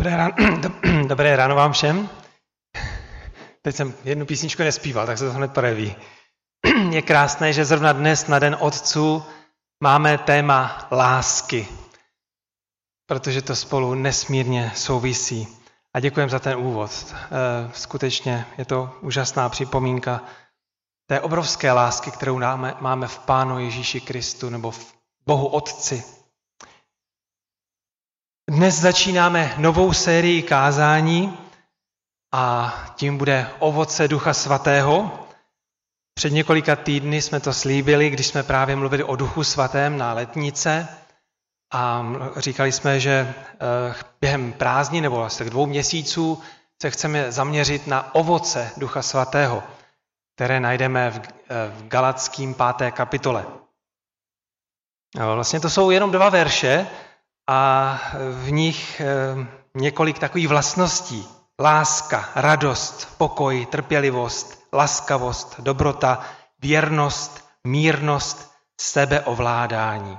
Dobré ráno, dobré ráno vám všem. Teď jsem jednu písničku nespíval, tak se to hned projeví. Je krásné, že zrovna dnes na Den Otců máme téma lásky, protože to spolu nesmírně souvisí. A děkujem za ten úvod. Eh, skutečně je to úžasná připomínka té obrovské lásky, kterou máme v Pánu Ježíši Kristu nebo v Bohu Otci, dnes začínáme novou sérii kázání a tím bude ovoce Ducha Svatého. Před několika týdny jsme to slíbili, když jsme právě mluvili o Duchu Svatém na letnice a říkali jsme, že eh, během prázdní nebo asi dvou měsíců se chceme zaměřit na ovoce Ducha Svatého, které najdeme v, eh, Galackým páté kapitole. Vlastně to jsou jenom dva verše, a v nich eh, několik takových vlastností. Láska, radost, pokoj, trpělivost, laskavost, dobrota, věrnost, mírnost, sebeovládání.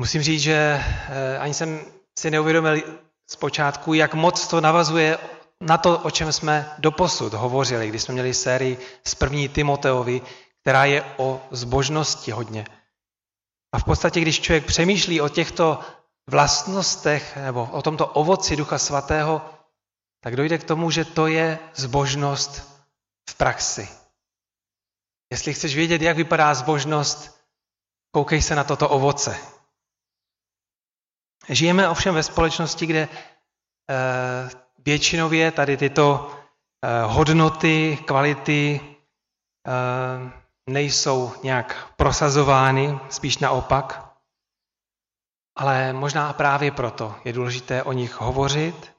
Musím říct, že eh, ani jsem si neuvědomil zpočátku, jak moc to navazuje na to, o čem jsme doposud hovořili, když jsme měli sérii z první Timoteovi, která je o zbožnosti hodně. A v podstatě, když člověk přemýšlí o těchto vlastnostech nebo o tomto ovoci Ducha Svatého, tak dojde k tomu, že to je zbožnost v praxi. Jestli chceš vědět, jak vypadá zbožnost, koukej se na toto ovoce. Žijeme ovšem ve společnosti, kde eh, většinově tady tyto eh, hodnoty, kvality eh, nejsou nějak prosazovány, spíš naopak. Ale možná právě proto je důležité o nich hovořit,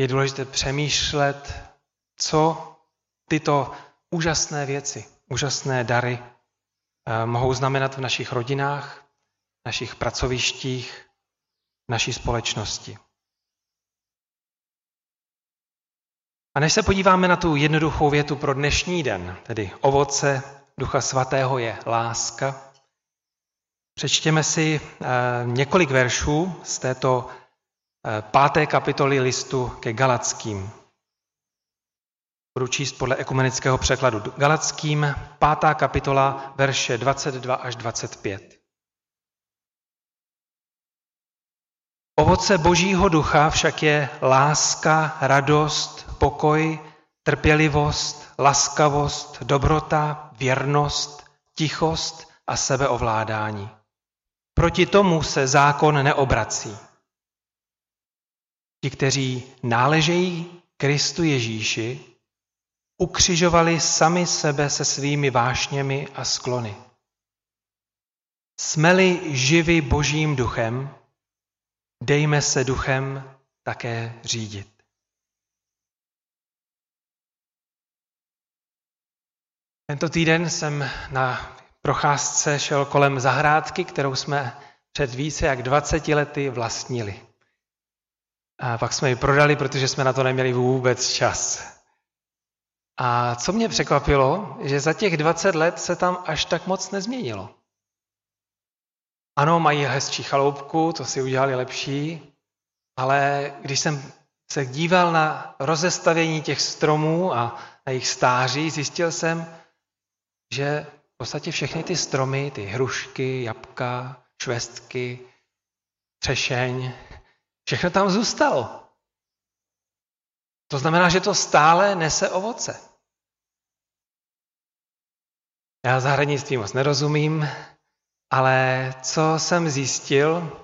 je důležité přemýšlet, co tyto úžasné věci, úžasné dary eh, mohou znamenat v našich rodinách, našich pracovištích, naší společnosti. A než se podíváme na tu jednoduchou větu pro dnešní den, tedy ovoce Ducha Svatého je láska. Přečtěme si eh, několik veršů z této eh, páté kapitoly listu ke Galackým. Budu číst podle ekumenického překladu Galackým, pátá kapitola, verše 22 až 25. Ovoce Božího ducha však je láska, radost, pokoj, trpělivost, laskavost, dobrota, věrnost, tichost a sebeovládání. Proti tomu se zákon neobrací. Ti, kteří náležejí Kristu Ježíši, ukřižovali sami sebe se svými vášněmi a sklony. Smeli živi božím duchem, dejme se duchem také řídit. Tento týden jsem na procházce šel kolem zahrádky, kterou jsme před více jak 20 lety vlastnili. A pak jsme ji prodali, protože jsme na to neměli vůbec čas. A co mě překvapilo, že za těch 20 let se tam až tak moc nezměnilo. Ano, mají hezčí chaloupku, to si udělali lepší, ale když jsem se díval na rozestavění těch stromů a na jejich stáří, zjistil jsem, že v podstatě všechny ty stromy, ty hrušky, jabka, švestky, třešeň, všechno tam zůstalo. To znamená, že to stále nese ovoce. Já zahradnictví moc nerozumím, ale co jsem zjistil,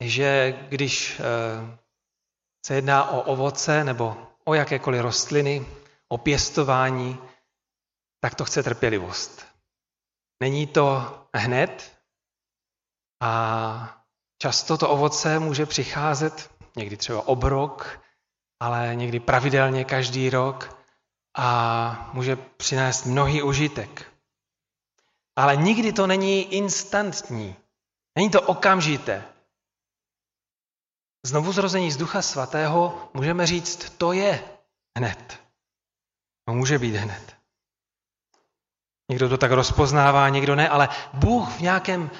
že když eh, se jedná o ovoce nebo o jakékoliv rostliny, o pěstování, tak to chce trpělivost. Není to hned a často to ovoce může přicházet někdy třeba obrok, ale někdy pravidelně každý rok a může přinést mnohý užitek. Ale nikdy to není instantní. Není to okamžité. Znovu zrození z Ducha Svatého můžeme říct, to je hned. No může být hned. Někdo to tak rozpoznává, někdo ne, ale Bůh v nějakém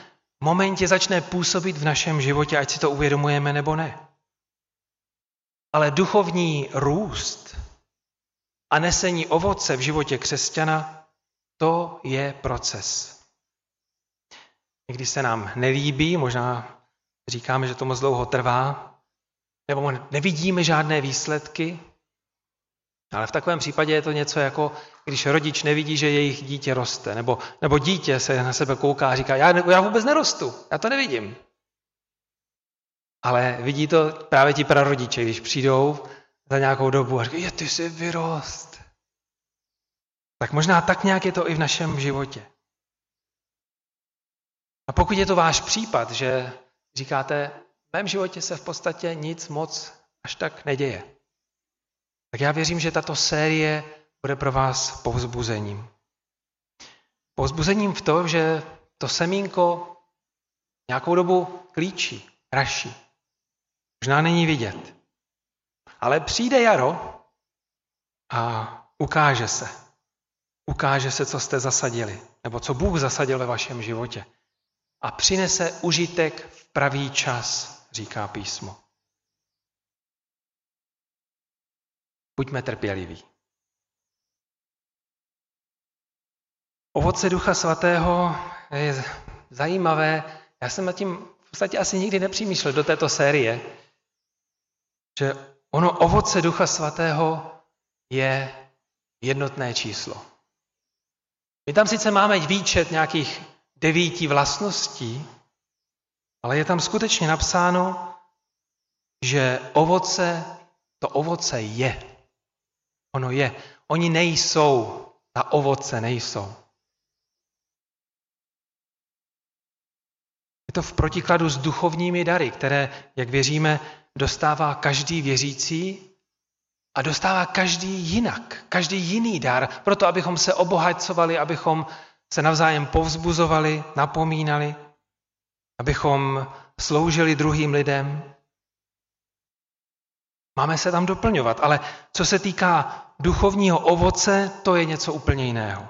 momentě začne působit v našem životě, ať si to uvědomujeme nebo ne. Ale duchovní růst a nesení ovoce v životě křesťana, to je proces. Někdy se nám nelíbí, možná říkáme, že to moc dlouho trvá, nebo nevidíme žádné výsledky, ale v takovém případě je to něco jako, když rodič nevidí, že jejich dítě roste, nebo, nebo dítě se na sebe kouká a říká, já, já vůbec nerostu, já to nevidím. Ale vidí to právě ti prarodiče, když přijdou za nějakou dobu a říkají, ty jsi vyrost. Tak možná tak nějak je to i v našem životě. A pokud je to váš případ, že říkáte, v mém životě se v podstatě nic moc až tak neděje, tak já věřím, že tato série bude pro vás povzbuzením. Povzbuzením v tom, že to semínko nějakou dobu klíčí, raší. Možná není vidět. Ale přijde jaro a ukáže se. Ukáže se, co jste zasadili, nebo co Bůh zasadil ve vašem životě. A přinese užitek v pravý čas, říká písmo. Buďme trpěliví. Ovoce Ducha Svatého je zajímavé. Já jsem nad tím v podstatě asi nikdy nepřemýšlel do této série, že ono ovoce Ducha Svatého je jednotné číslo. My tam sice máme výčet nějakých devíti vlastností, ale je tam skutečně napsáno, že ovoce, to ovoce je. Ono je. Oni nejsou. Ta ovoce nejsou. Je to v protikladu s duchovními dary, které, jak věříme, dostává každý věřící a dostává každý jinak, každý jiný dar, proto abychom se obohacovali, abychom se navzájem povzbuzovali, napomínali, abychom sloužili druhým lidem. Máme se tam doplňovat, ale co se týká duchovního ovoce, to je něco úplně jiného.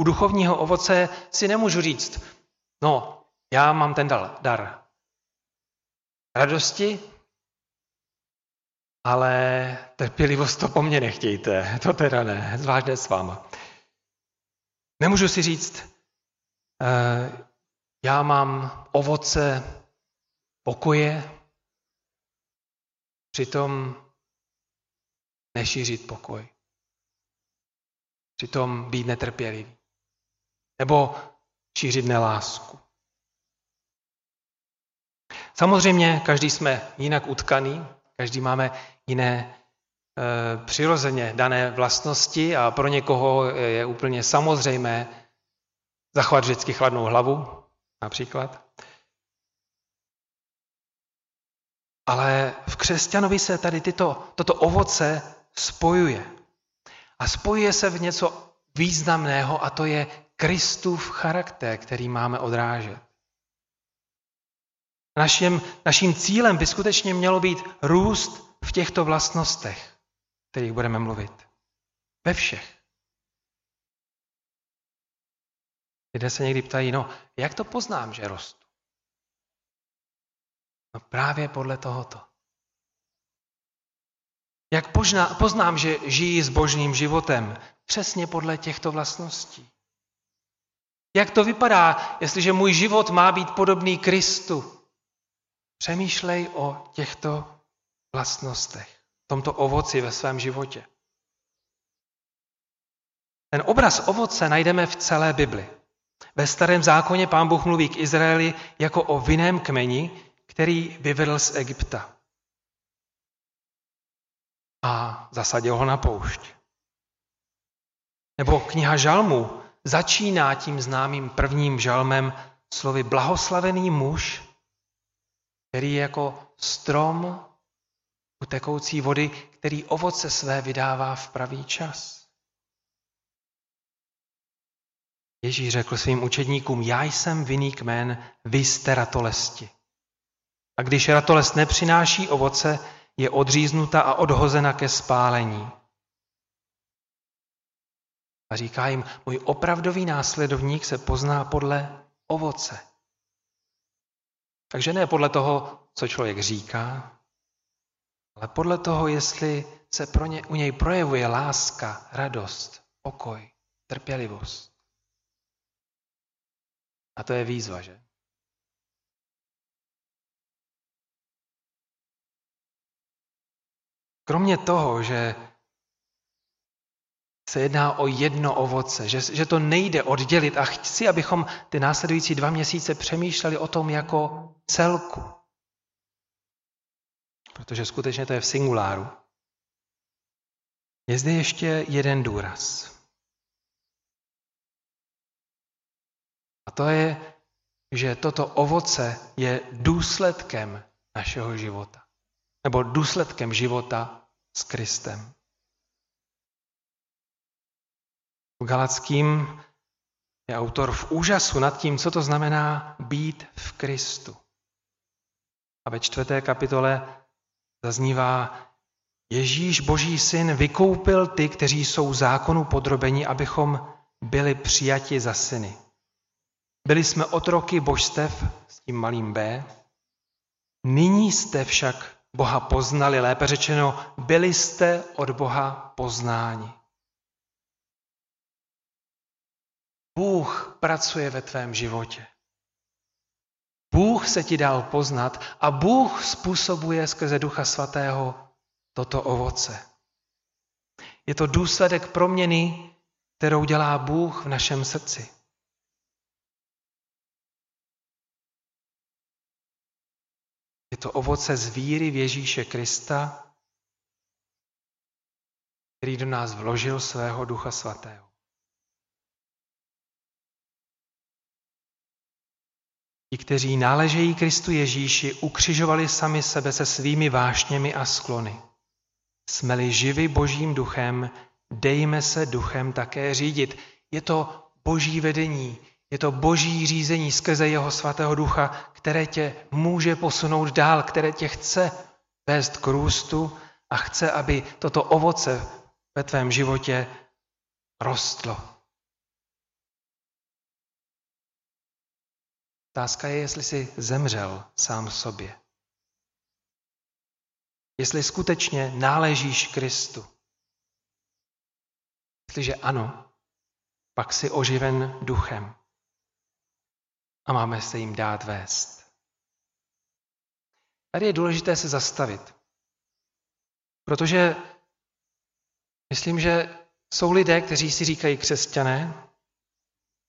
U duchovního ovoce si nemůžu říct, no, já mám ten dar radosti, ale trpělivost to po mně nechtějte, to teda ne, zvlášť s váma. Nemůžu si říct, eh, já mám ovoce pokoje, přitom nešířit pokoj. Přitom být netrpělivý. Nebo šířit nelásku. Samozřejmě, každý jsme jinak utkaný, každý máme jiné e, přirozeně dané vlastnosti a pro někoho je úplně samozřejmé zachovat vždycky chladnou hlavu, například. Ale v křesťanovi se tady tyto, toto ovoce spojuje. A spojuje se v něco významného a to je Kristův charakter, který máme odrážet. Naším, naším cílem by skutečně mělo být růst v těchto vlastnostech, kterých budeme mluvit. Ve všech. Lidé se někdy ptají, no, jak to poznám, že rostu? No právě podle tohoto. Jak poznám, že žijí s božným životem? Přesně podle těchto vlastností. Jak to vypadá, jestliže můj život má být podobný Kristu? Přemýšlej o těchto vlastnostech, tomto ovoci ve svém životě. Ten obraz ovoce najdeme v celé Bibli. Ve starém zákoně pán Bůh mluví k Izraeli jako o vinném kmeni, který vyvedl z Egypta. A zasadil ho na poušť. Nebo kniha Žalmu začíná tím známým prvním žalmem slovy blahoslavený muž, který je jako strom u tekoucí vody, který ovoce své vydává v pravý čas. Ježíš řekl svým učedníkům, já jsem vinný kmen, vy jste ratolesti. A když ratolest nepřináší ovoce, je odříznuta a odhozena ke spálení. A říká jim, můj opravdový následovník se pozná podle ovoce. Takže ne podle toho, co člověk říká, ale podle toho, jestli se pro ně, u něj projevuje láska, radost, pokoj, trpělivost. A to je výzva, že? Kromě toho, že se jedná o jedno ovoce, že, že to nejde oddělit a chci, abychom ty následující dva měsíce přemýšleli o tom jako celku. Protože skutečně to je v singuláru. Je zde ještě jeden důraz. A to je, že toto ovoce je důsledkem našeho života. Nebo důsledkem života s Kristem. V Galackým je autor v úžasu nad tím, co to znamená být v Kristu. A ve čtvrté kapitole zaznívá, Ježíš, Boží syn, vykoupil ty, kteří jsou zákonu podrobeni, abychom byli přijati za syny. Byli jsme otroky božstev s tím malým B. Nyní jste však Boha poznali, lépe řečeno, byli jste od Boha poznáni. Bůh pracuje ve tvém životě. Bůh se ti dal poznat a Bůh způsobuje skrze Ducha Svatého toto ovoce. Je to důsledek proměny, kterou dělá Bůh v našem srdci. Je to ovoce z víry v Ježíše Krista, který do nás vložil svého Ducha Svatého. Ti, kteří náležejí Kristu Ježíši, ukřižovali sami sebe se svými vášněmi a sklony. Jsme-li živi božím duchem, dejme se duchem také řídit. Je to boží vedení, je to boží řízení skrze jeho svatého ducha, které tě může posunout dál, které tě chce vést k růstu a chce, aby toto ovoce ve tvém životě rostlo. Otázka je, jestli jsi zemřel sám sobě. Jestli skutečně náležíš Kristu. Jestliže ano, pak jsi oživen duchem a máme se jim dát vést. Tady je důležité se zastavit, protože myslím, že jsou lidé, kteří si říkají křesťané,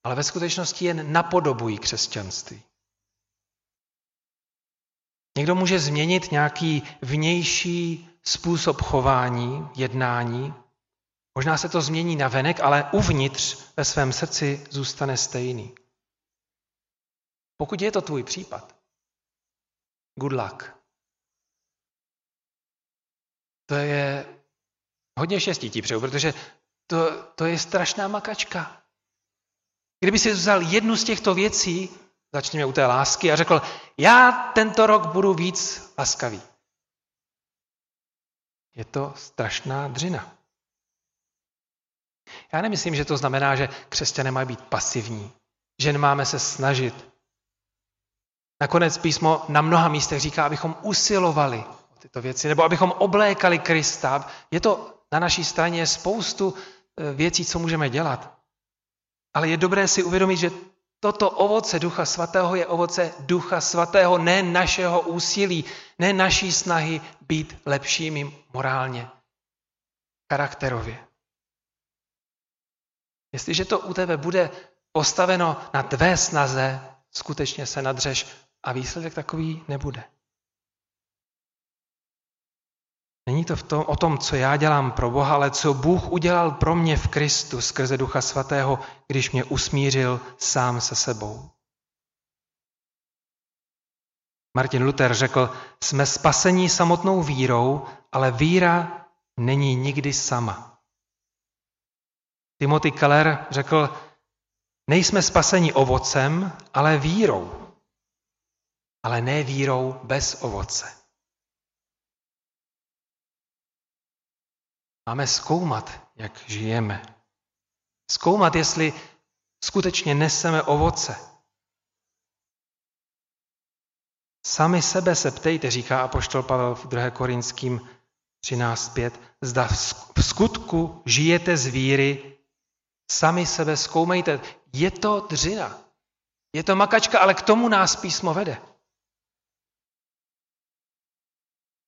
ale ve skutečnosti jen napodobují křesťanství. Někdo může změnit nějaký vnější způsob chování, jednání. Možná se to změní na venek, ale uvnitř ve svém srdci zůstane stejný. Pokud je to tvůj případ, good luck. To je hodně štěstí ti přeju, protože to, to je strašná makačka. Kdyby si vzal jednu z těchto věcí, začněme u té lásky, a řekl, já tento rok budu víc laskavý. Je to strašná dřina. Já nemyslím, že to znamená, že křesťané mají být pasivní, že nemáme se snažit, Nakonec písmo na mnoha místech říká, abychom usilovali o tyto věci, nebo abychom oblékali Krista. Je to na naší straně spoustu e, věcí, co můžeme dělat. Ale je dobré si uvědomit, že toto ovoce Ducha Svatého je ovoce Ducha Svatého, ne našeho úsilí, ne naší snahy být lepšími morálně, charakterově. Jestliže to u tebe bude postaveno na tvé snaze, skutečně se nadřeš a výsledek takový nebude. Není to v tom, o tom, co já dělám pro Boha, ale co Bůh udělal pro mě v Kristu skrze Ducha Svatého, když mě usmířil sám se sebou. Martin Luther řekl, jsme spasení samotnou vírou, ale víra není nikdy sama. Timothy Keller řekl, nejsme spaseni ovocem, ale vírou ale ne vírou bez ovoce. Máme zkoumat, jak žijeme. Zkoumat, jestli skutečně neseme ovoce. Sami sebe se ptejte, říká apoštol Pavel v 2. Korinským 13.5, zda v skutku žijete z víry, sami sebe zkoumejte. Je to dřina, je to makačka, ale k tomu nás písmo vede.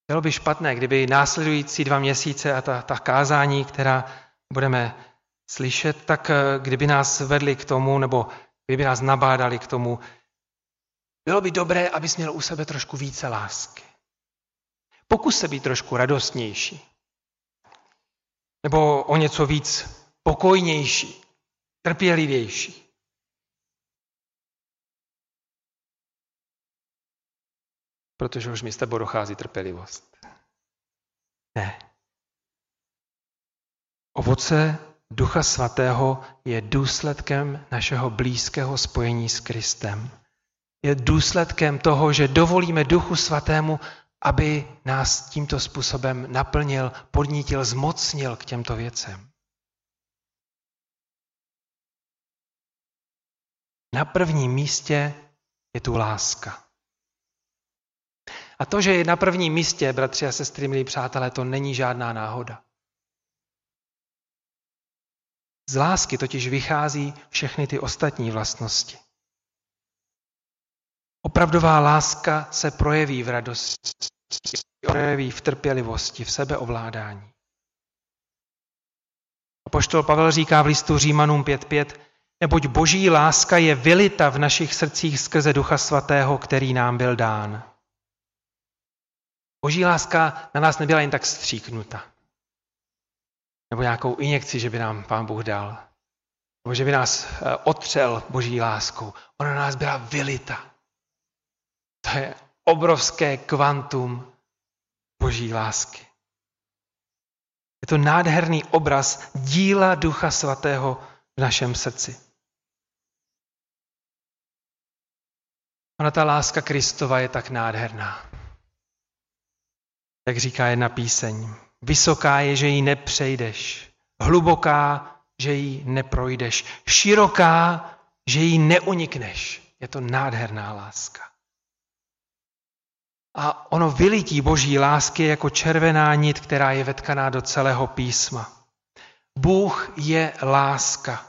Bylo by špatné, kdyby následující dva měsíce a ta, ta kázání, která budeme slyšet, tak eh, kdyby nás vedli k tomu, nebo kdyby nás nabádali k tomu, bylo by dobré, abys měl u sebe trošku více lásky. Pokus se být trošku radostnější. Nebo o něco víc pokojnější, trpělivější. Protože už mi s tebou dochází trpělivost. Ne. Ovoce Ducha Svatého je důsledkem našeho blízkého spojení s Kristem. Je důsledkem toho, že dovolíme Duchu Svatému, aby nás tímto způsobem naplnil, podnítil, zmocnil k těmto věcem. Na prvním místě je tu láska. A to, že je na prvním místě, bratři a sestry, milí přátelé, to není žádná náhoda. Z lásky totiž vychází všechny ty ostatní vlastnosti. Opravdová láska se projeví v radosti, projeví v trpělivosti, v sebeovládání. A poštol Pavel říká v listu Římanům 5.5, neboť boží láska je vylita v našich srdcích skrze Ducha Svatého, který nám byl dán. Boží láska na nás nebyla jen tak stříknuta nebo nějakou injekci, že by nám Pán Bůh dal, nebo že by nás eh, otřel boží láskou. Ona nás byla vylita. To je obrovské kvantum boží lásky. Je to nádherný obraz díla Ducha Svatého v našem srdci. Ona ta láska Kristova je tak nádherná. Jak říká jedna píseň. Vysoká je, že ji nepřejdeš. Hluboká, že ji neprojdeš. Široká, že ji neunikneš. Je to nádherná láska. A ono vylití boží lásky jako červená nit, která je vetkaná do celého písma. Bůh je láska.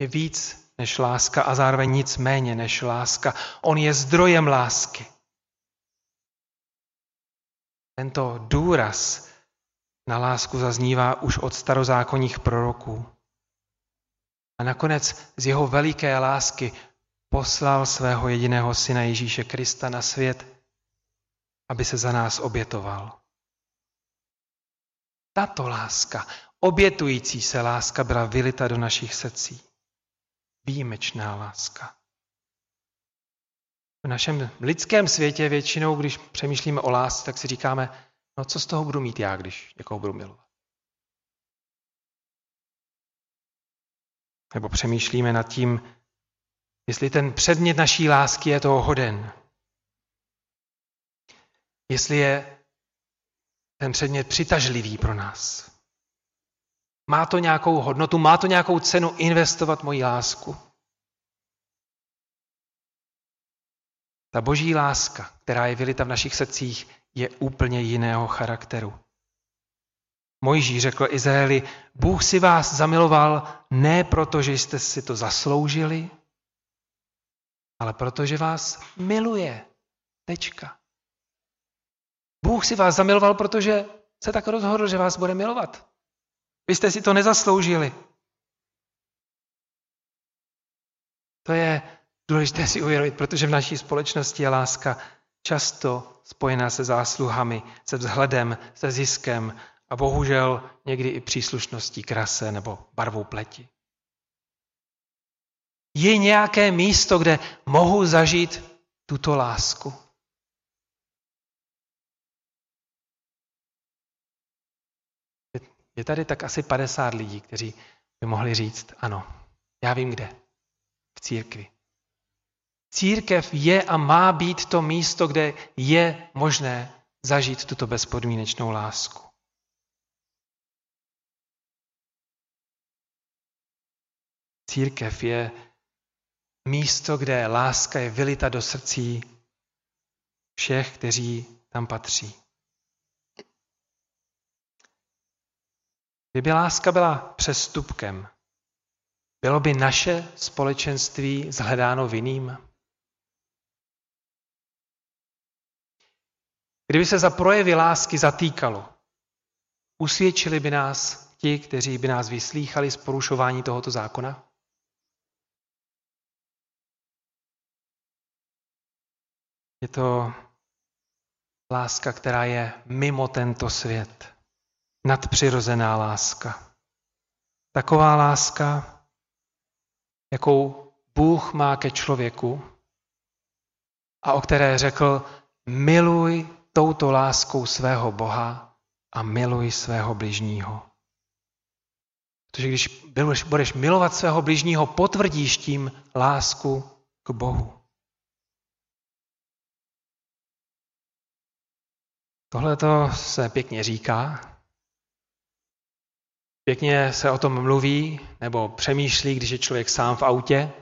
Je víc než láska a zároveň nic méně než láska. On je zdrojem lásky. Tento důraz na lásku zaznívá už od starozákonních proroků. A nakonec z jeho veliké lásky poslal svého jediného syna Ježíše Krista na svět, aby se za nás obětoval. Tato láska, obětující se láska, byla vylita do našich srdcí. Výjimečná láska. V našem lidském světě většinou, když přemýšlíme o lásce, tak si říkáme, no co z toho budu mít já, když někoho budu milovat. Nebo přemýšlíme nad tím, jestli ten předmět naší lásky je toho hoden. Jestli je ten předmět přitažlivý pro nás. Má to nějakou hodnotu, má to nějakou cenu investovat moji lásku. Ta boží láska, která je vylita v našich srdcích, je úplně jiného charakteru. Mojžíš řekl Izraeli, Bůh si vás zamiloval ne proto, že jste si to zasloužili, ale protože vás miluje. Tečka. Bůh si vás zamiloval, protože se tak rozhodl, že vás bude milovat. Vy jste si to nezasloužili. To je důležité si uvědomit, protože v naší společnosti je láska často spojená se zásluhami, se vzhledem, se ziskem a bohužel někdy i příslušností krase nebo barvou pleti. Je nějaké místo, kde mohu zažít tuto lásku. Je tady tak asi 50 lidí, kteří by mohli říct, ano, já vím kde. V církvi. Církev je a má být to místo, kde je možné zažít tuto bezpodmínečnou lásku. Církev je místo, kde láska je vylita do srdcí všech, kteří tam patří. Kdyby láska byla přestupkem, bylo by naše společenství zhledáno vinným? Kdyby se za projevy lásky zatýkalo, usvědčili by nás ti, kteří by nás vyslýchali z porušování tohoto zákona? Je to láska, která je mimo tento svět. Nadpřirozená láska. Taková láska, jakou Bůh má ke člověku a o které řekl, miluj touto láskou svého Boha a miluj svého bližního. Protože když budeš milovat svého bližního, potvrdíš tím lásku k Bohu. Tohle to se pěkně říká, pěkně se o tom mluví nebo přemýšlí, když je člověk sám v autě,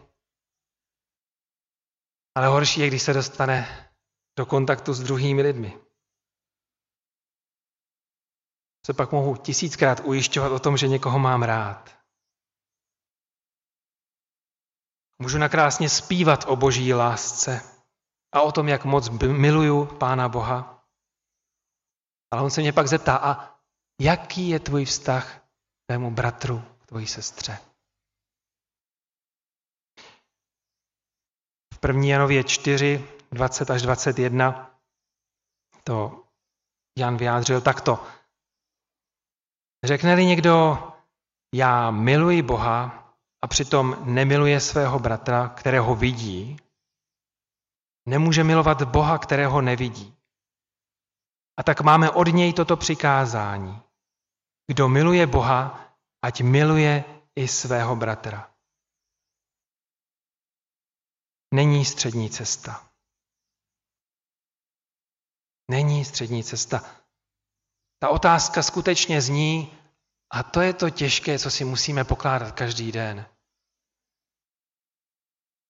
ale horší je, když se dostane do kontaktu s druhými lidmi. Se pak mohu tisíckrát ujišťovat o tom, že někoho mám rád. Můžu nakrásně zpívat o boží lásce a o tom, jak moc miluju Pána Boha. Ale on se mě pak zeptá, a jaký je tvůj vztah k tvému bratru, k tvojí sestře? V 1. Janově 4, 20 až 21 to Jan vyjádřil takto. Řekne-li někdo, já miluji Boha a přitom nemiluje svého bratra, kterého vidí, nemůže milovat Boha, kterého nevidí. A tak máme od něj toto přikázání. Kdo miluje Boha, ať miluje i svého bratra. Není střední cesta. Není střední cesta. Ta otázka skutečně zní, a to je to těžké, co si musíme pokládat každý den.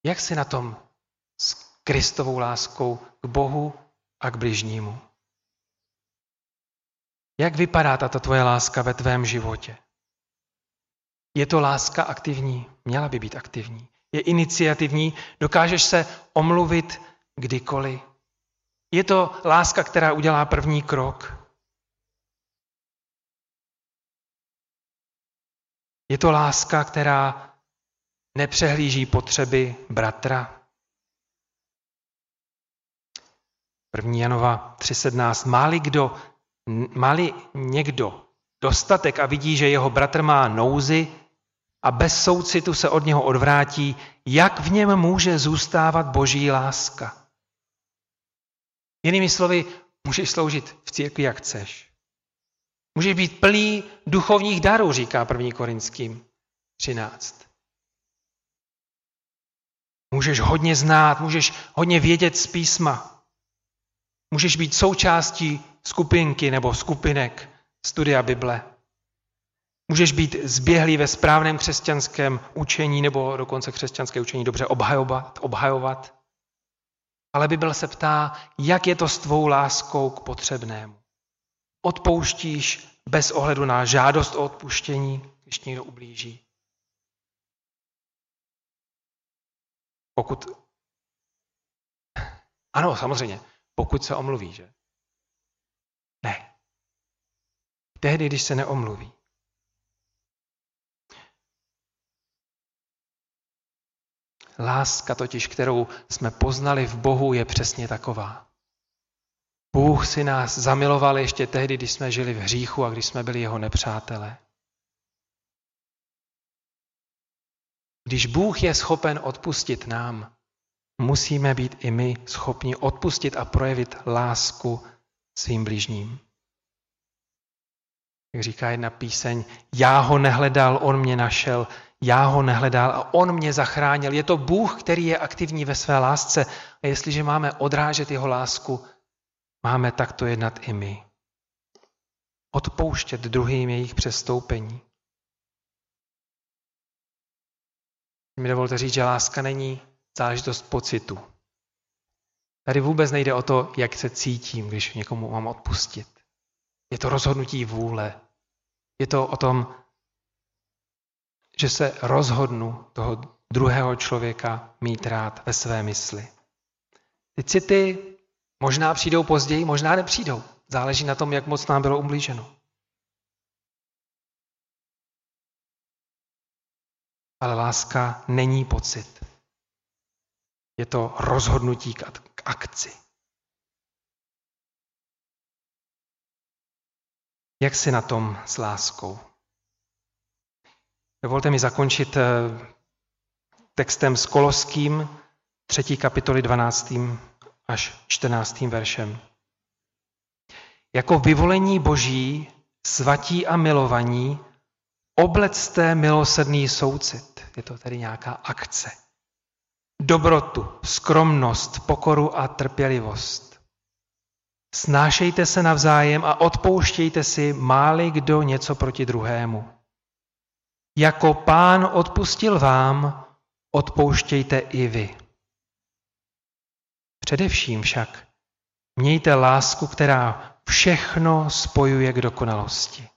Jak si na tom s Kristovou láskou k Bohu a k bližnímu? Jak vypadá tato tvoje láska ve tvém životě? Je to láska aktivní? Měla by být aktivní. Je iniciativní? Dokážeš se omluvit kdykoliv? Je to láska, která udělá první krok? Je to láska, která nepřehlíží potřeby bratra? 1. Janova 3.17. Máli kdo Máli někdo dostatek a vidí, že jeho bratr má nouzi a bez soucitu se od něho odvrátí, jak v něm může zůstávat boží láska? Jinými slovy, můžeš sloužit v církvi, jak chceš. Můžeš být plný duchovních darů, říká 1. Korinským 13. Můžeš hodně znát, můžeš hodně vědět z písma. Můžeš být součástí skupinky nebo skupinek studia Bible. Můžeš být zběhlý ve správném křesťanském učení nebo dokonce křesťanské učení dobře obhajovat, obhajovat. Ale Bible se ptá, jak je to s tvou láskou k potřebnému. Odpouštíš bez ohledu na žádost o odpuštění, když někdo ublíží. Pokud... Ano, samozřejmě, pokud se omluví, že? Ne. Tehdy, když se neomluví. Láska totiž, kterou jsme poznali v Bohu, je přesně taková. Bůh si nás zamiloval ještě tehdy, když jsme žili v hříchu a když jsme byli jeho nepřátelé. Když Bůh je schopen odpustit nám, musíme být i my schopni odpustit a projevit lásku svým blížním. Jak říká jedna píseň, já ho nehledal, on mě našel, já ho nehledal a on mě zachránil. Je to Bůh, který je aktivní ve své lásce a jestliže máme odrážet jeho lásku, máme takto jednat i my. Odpouštět druhým jejich přestoupení. Mi dovolte říct, že láska není záležitost pocitu. Tady vůbec nejde o to, jak se cítím, když někomu mám odpustit. Je to rozhodnutí vůle. Je to o tom, že se rozhodnu toho druhého člověka mít rád ve své mysli. Ty city možná přijdou později, možná nepřijdou. Záleží na tom, jak moc nám bylo umblíženo. Ale láska není pocit. Je to rozhodnutí k akci. Jak si na tom s láskou? Dovolte mi zakončit eh, textem s Koloským, 3. kapitoly 12. až 14. veršem. Jako vyvolení boží, svatí a milovaní, oblecte milosrdný soucit. Je to tedy nějaká akce. Dobrotu, skromnost, pokoru a trpělivost. Snášejte se navzájem a odpouštějte si, máli kdo něco proti druhému. Jako pán odpustil vám, odpouštějte i vy. Především však mějte lásku, která všechno spojuje k dokonalosti.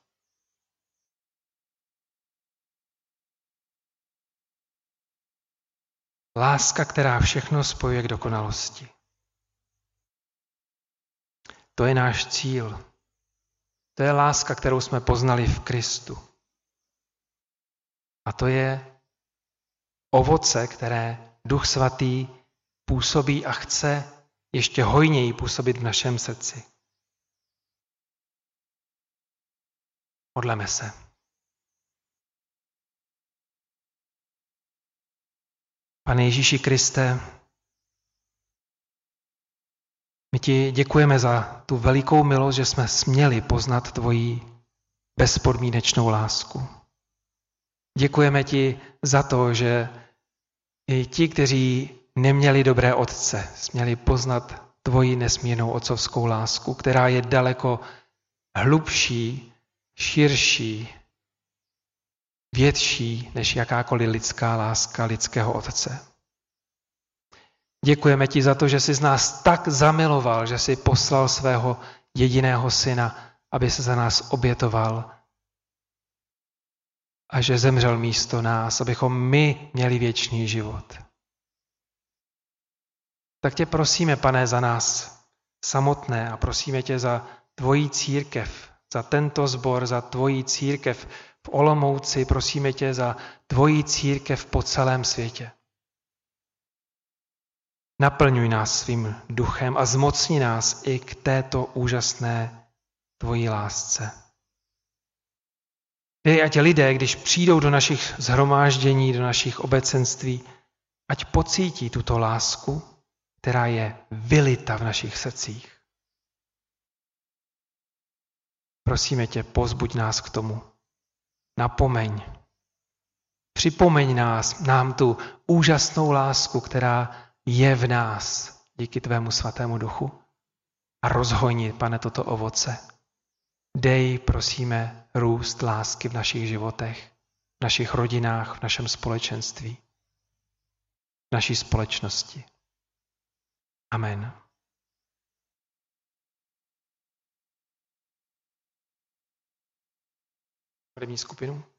Láska, která všechno spojuje k dokonalosti. To je náš cíl. To je láska, kterou jsme poznali v Kristu. A to je ovoce, které Duch Svatý působí a chce ještě hojněji působit v našem srdci. Modleme se. Pane Ježíši Kriste, my ti děkujeme za tu velikou milost, že jsme směli poznat tvoji bezpodmínečnou lásku. Děkujeme ti za to, že i ti, kteří neměli dobré otce, směli poznat tvoji nesmírnou otcovskou lásku, která je daleko hlubší, širší, větší než jakákoliv lidská láska lidského otce. Děkujeme ti za to, že jsi z nás tak zamiloval, že jsi poslal svého jediného syna, aby se za nás obětoval a že zemřel místo nás, abychom my měli věčný život. Tak tě prosíme, pane, za nás samotné a prosíme tě za tvojí církev, za tento sbor, za tvojí církev v Olomouci, prosíme tě za tvojí církev po celém světě. Naplňuj nás svým duchem a zmocni nás i k této úžasné tvojí lásce. Dej, ať lidé, když přijdou do našich zhromáždění, do našich obecenství, ať pocítí tuto lásku, která je vylita v našich srdcích. Prosíme tě, pozbuď nás k tomu. Napomeň. Připomeň nás, nám tu úžasnou lásku, která je v nás díky tvému svatému duchu. A rozhojni, pane, toto ovoce. Dej, prosíme, růst lásky v našich životech, v našich rodinách, v našem společenství, v naší společnosti. Amen. První skupinu.